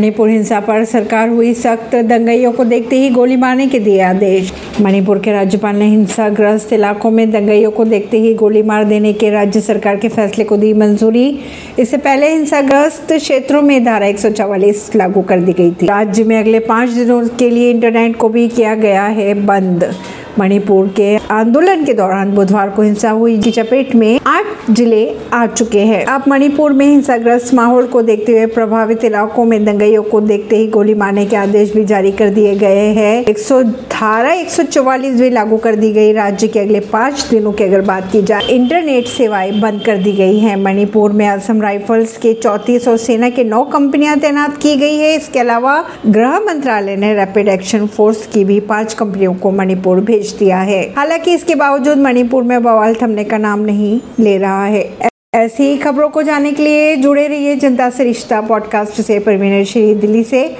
मणिपुर हिंसा पर सरकार हुई सख्त दंगइयों को देखते ही गोली मारने के दिए आदेश। मणिपुर के राज्यपाल ने हिंसाग्रस्त इलाकों में दंगइयों को देखते ही गोली मार देने के राज्य सरकार के फैसले को दी मंजूरी। इससे पहले हिंसाग्रस्त क्षेत्रों में धारा एक लागू कर दी गई थी। राज्य में अगले पाँच दिनों के लिए इंटरनेट को भी किया गया है बंद। मणिपुर के आंदोलन के दौरान बुधवार को हिंसा हुई की चपेट में आठ ज़िले आ चुके हैं। अब मणिपुर में हिंसाग्रस्त माहौल को देखते हुए प्रभावित इलाकों में दंगइयों को देखते ही गोली मारने के आदेश भी जारी कर दिए गए हैं। एक धारा एक भी लागू कर दी गई। राज्य के अगले पाँच दिनों की अगर बात की जाए, इंटरनेट सेवाएँ बंद कर दी गई है। मणिपुर में असम राइफल्स के चौतीस और सेना के नौ कंपनियाँ तैनात की गई है। इसके अलावा गृह मंत्रालय ने रैपिड एक्शन फोर्स की भी पाँच कंपनियों को मणिपुर भेज दिया है। हालाँकि इसके बावजूद मणिपुर में बवाल थमने का नाम नहीं ले रहा है। ऐसी खबरों को जानने के लिए जुड़े रहिए जनता से रिश्ता पॉडकास्ट से, परवीन श्री दिल्ली से।